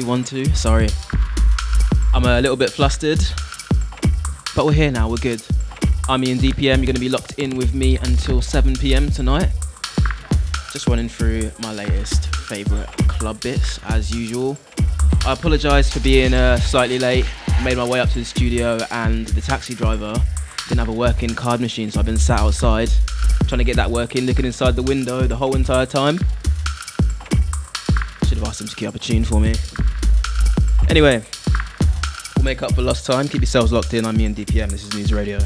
two, one, two. Sorry. I'm a little bit flustered, but we're here now. We're good. I'm Ian DPM. You're going to be locked in with me until 7 p.m. tonight. Just running through my latest favourite club bits as usual. I apologise for being uh, slightly late. Made my way up to the studio and the taxi driver didn't have a working card machine, so I've been sat outside trying to get that working, looking inside the window the whole entire time. Asked him to queue up a tune for me. Anyway, we'll make up for lost time. Keep yourselves locked in. I'm Ian DPM. This is Noods Radio.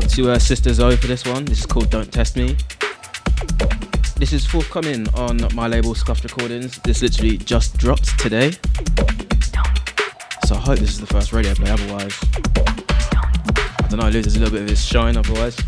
To uh, Sister Zo for this one. This is called Don't Test Me. This is forthcoming on my label Scuffed Recordings. This literally just dropped today. So I hope this is the first radio play, otherwise. I don't know, it loses a little bit of its shine otherwise.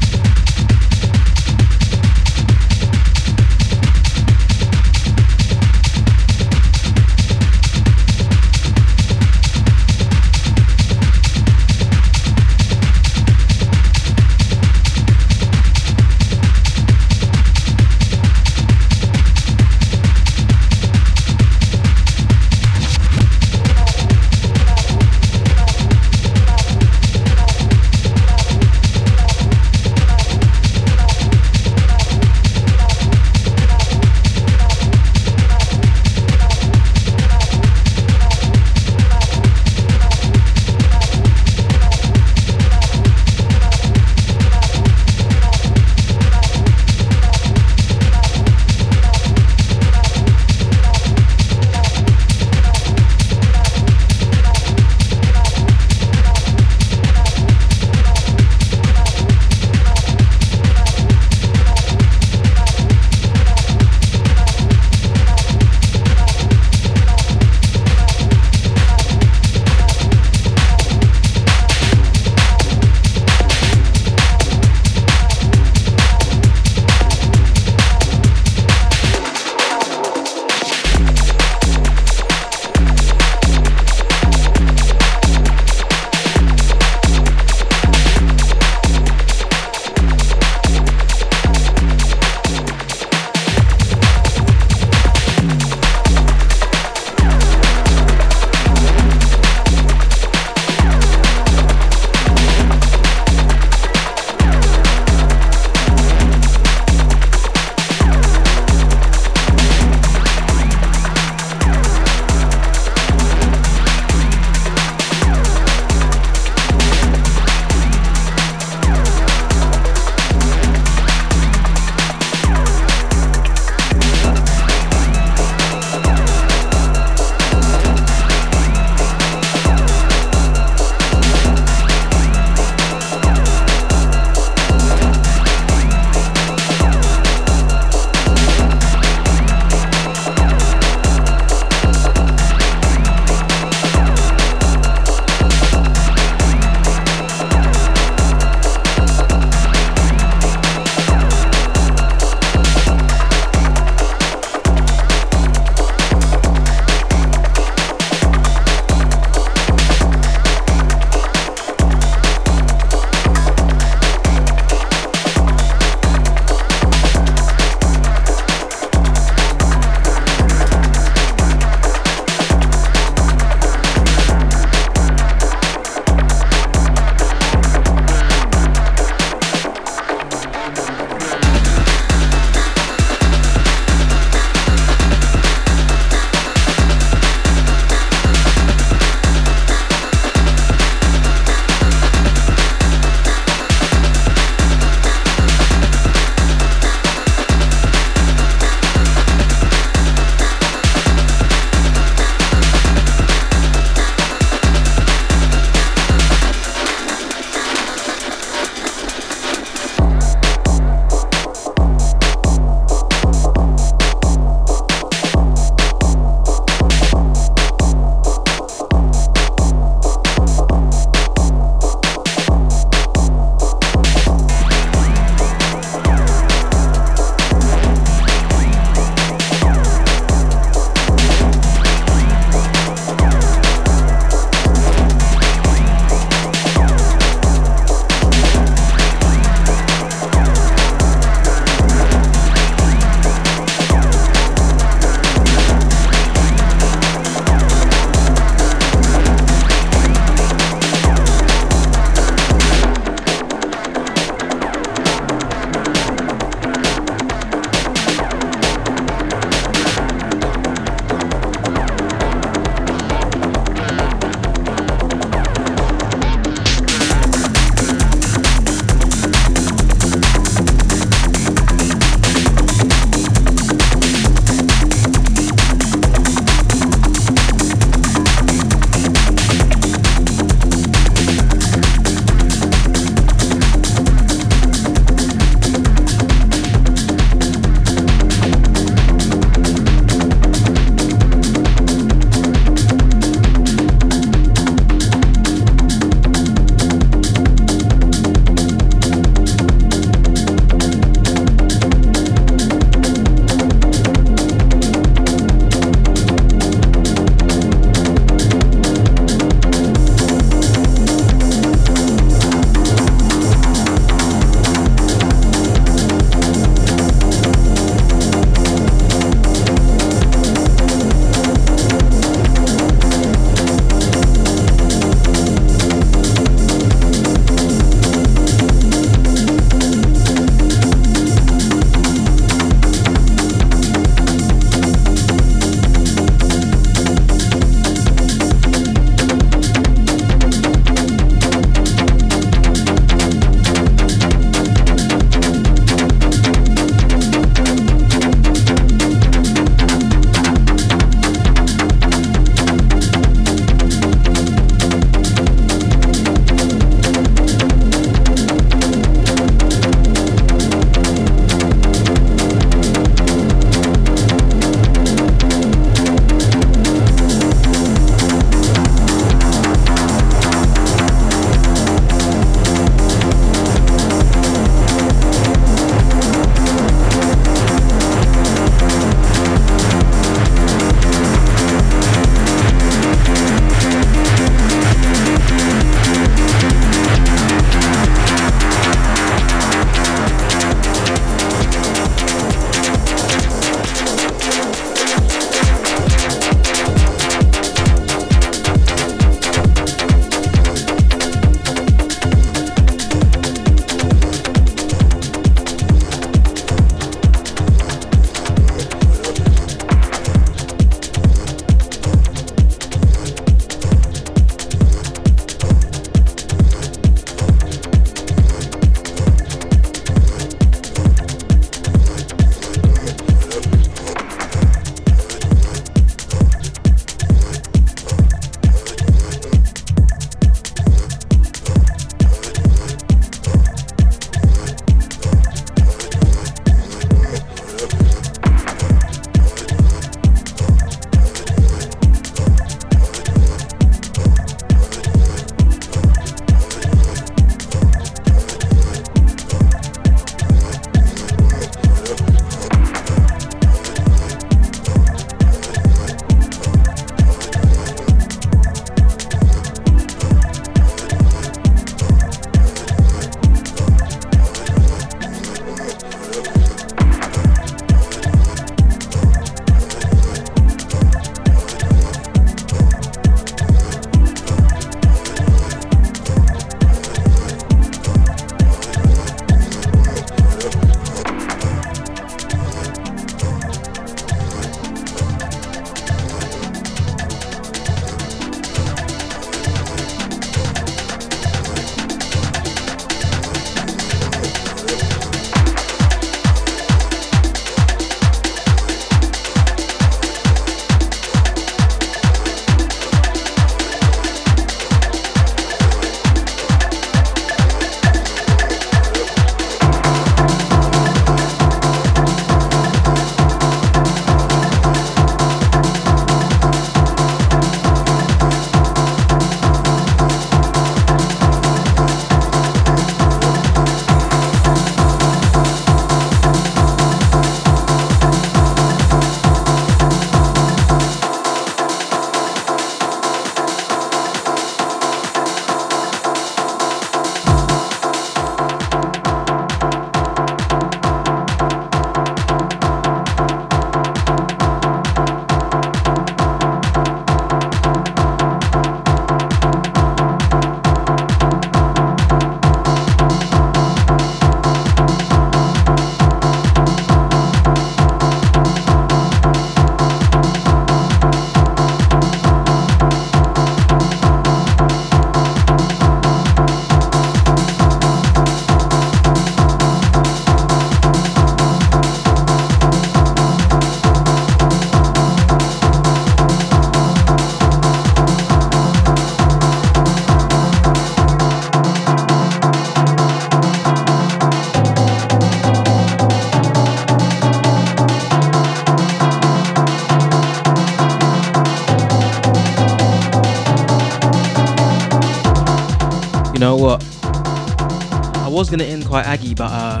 But uh,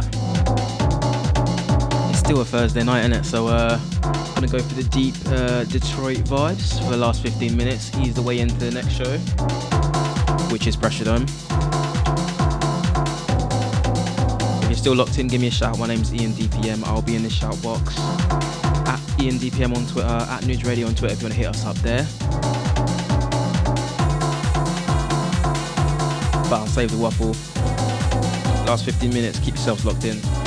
it's still a Thursday night, isn't it? So uh, I'm gonna go for the deep uh, Detroit vibes for the last 15 minutes, ease the way into the next show, which is Pressure Dome. If you're still locked in, give me a shout. My name's Ian DPM. I'll be in the shout box at Ian DPM on Twitter, at Noods Radio on Twitter if you wanna hit us up there. But I'll save the waffle. Last 15 minutes, keep yourselves locked in.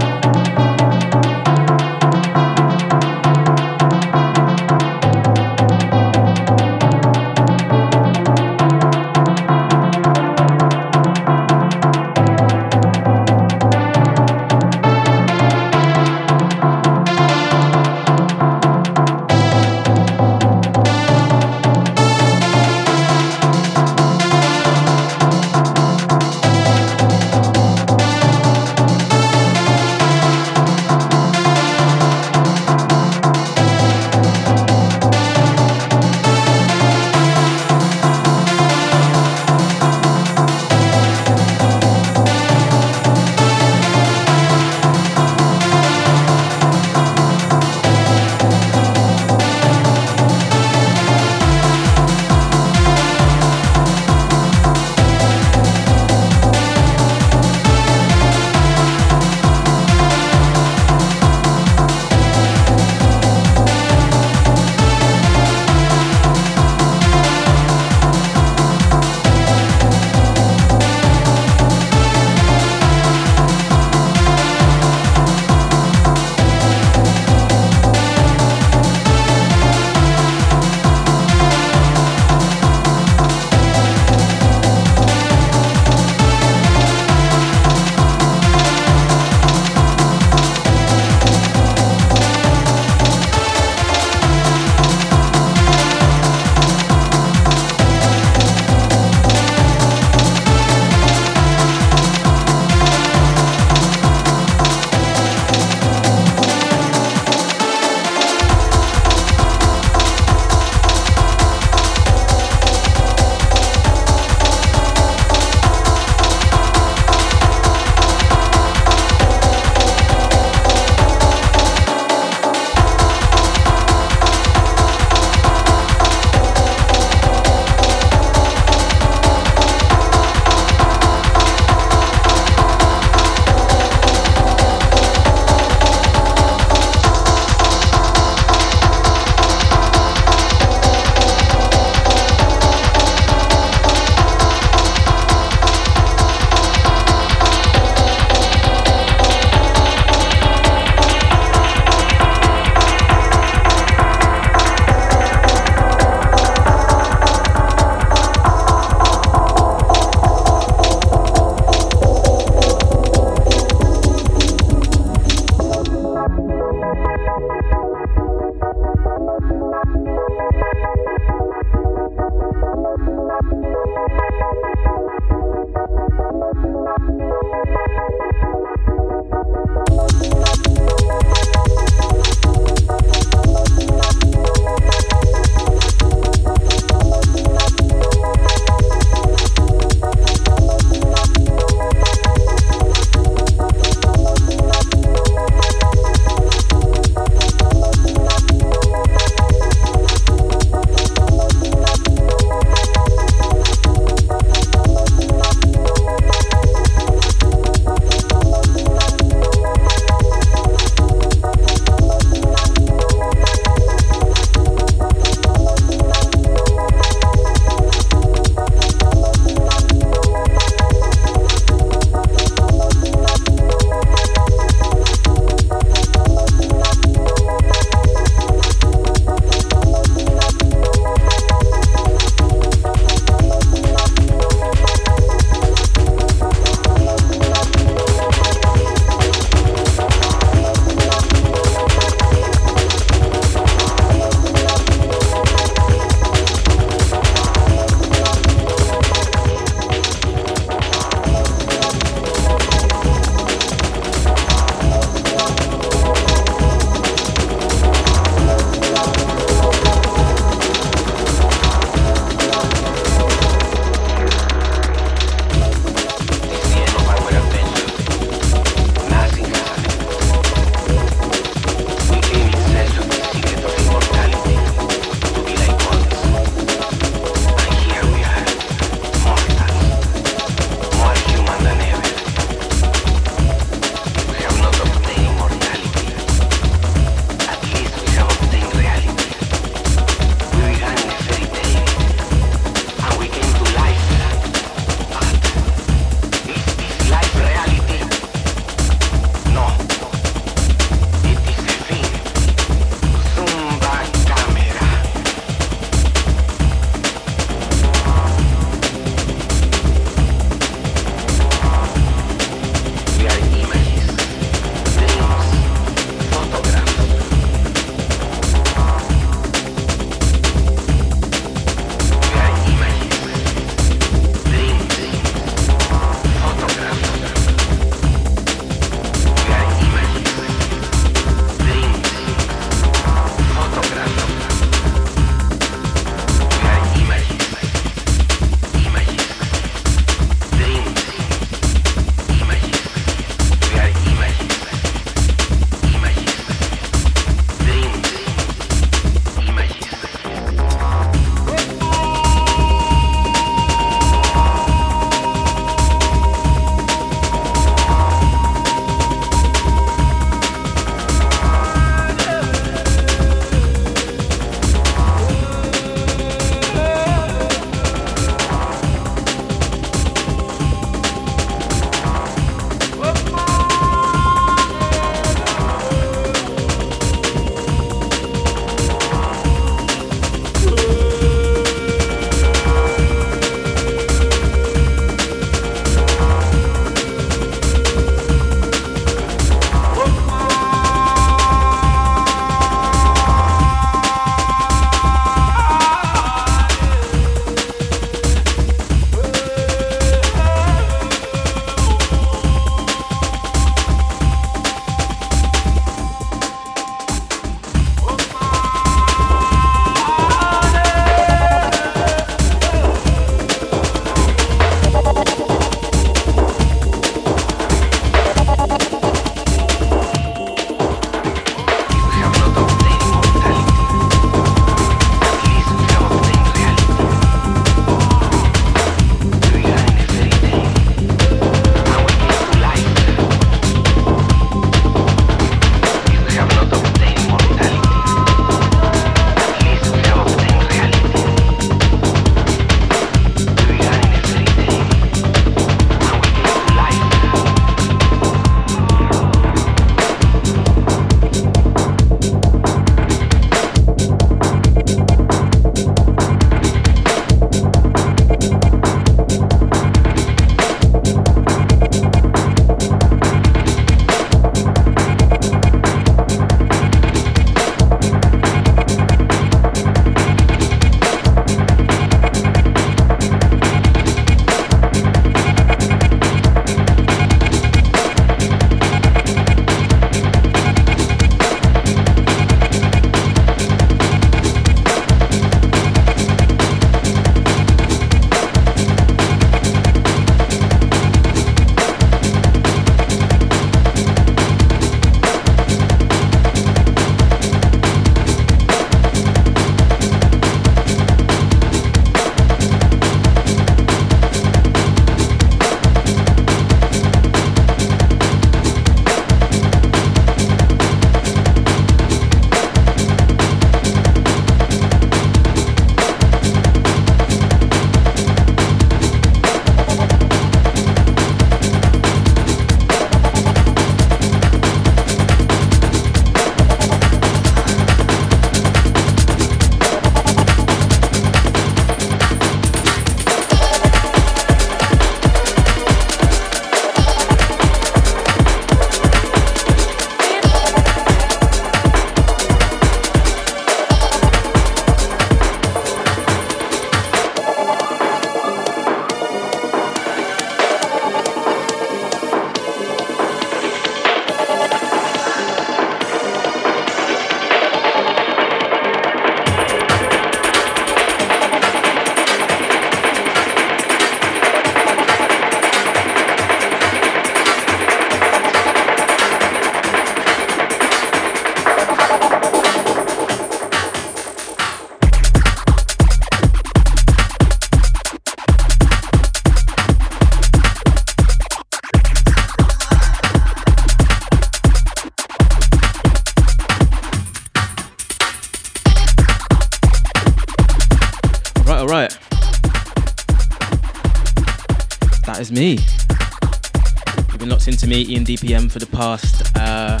Past, uh,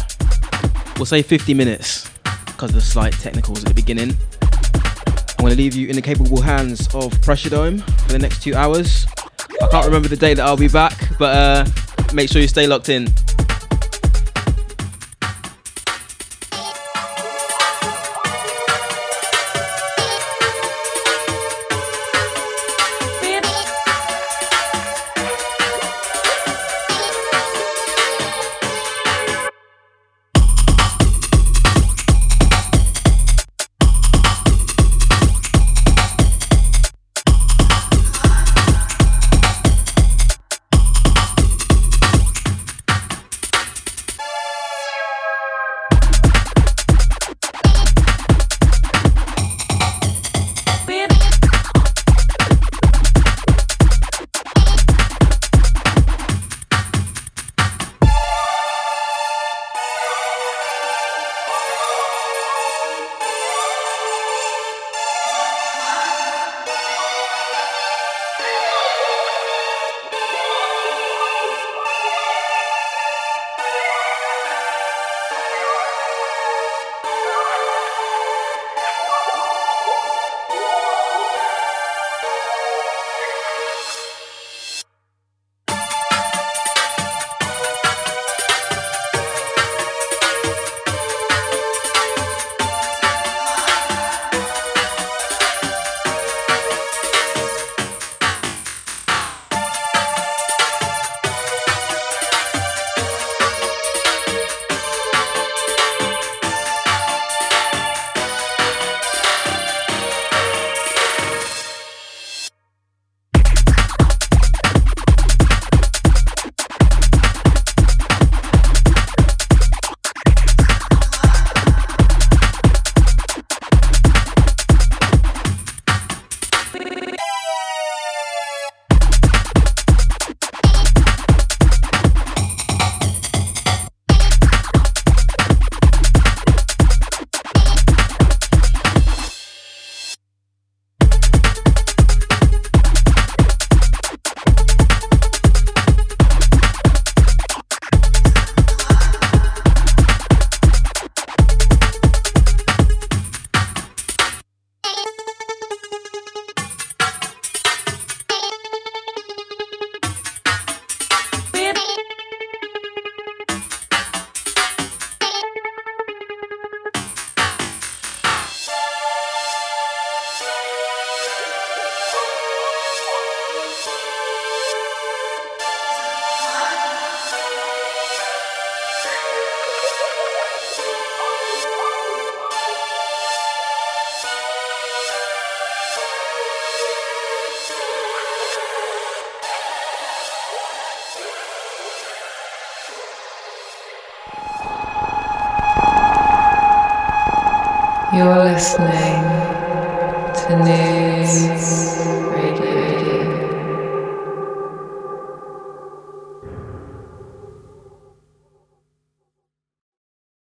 we'll say 50 minutes because of the slight technicals at the beginning. I'm going to leave you in the capable hands of Pressure Dome for the next two hours. I can't remember the day that I'll be back, but uh, make sure you stay locked in.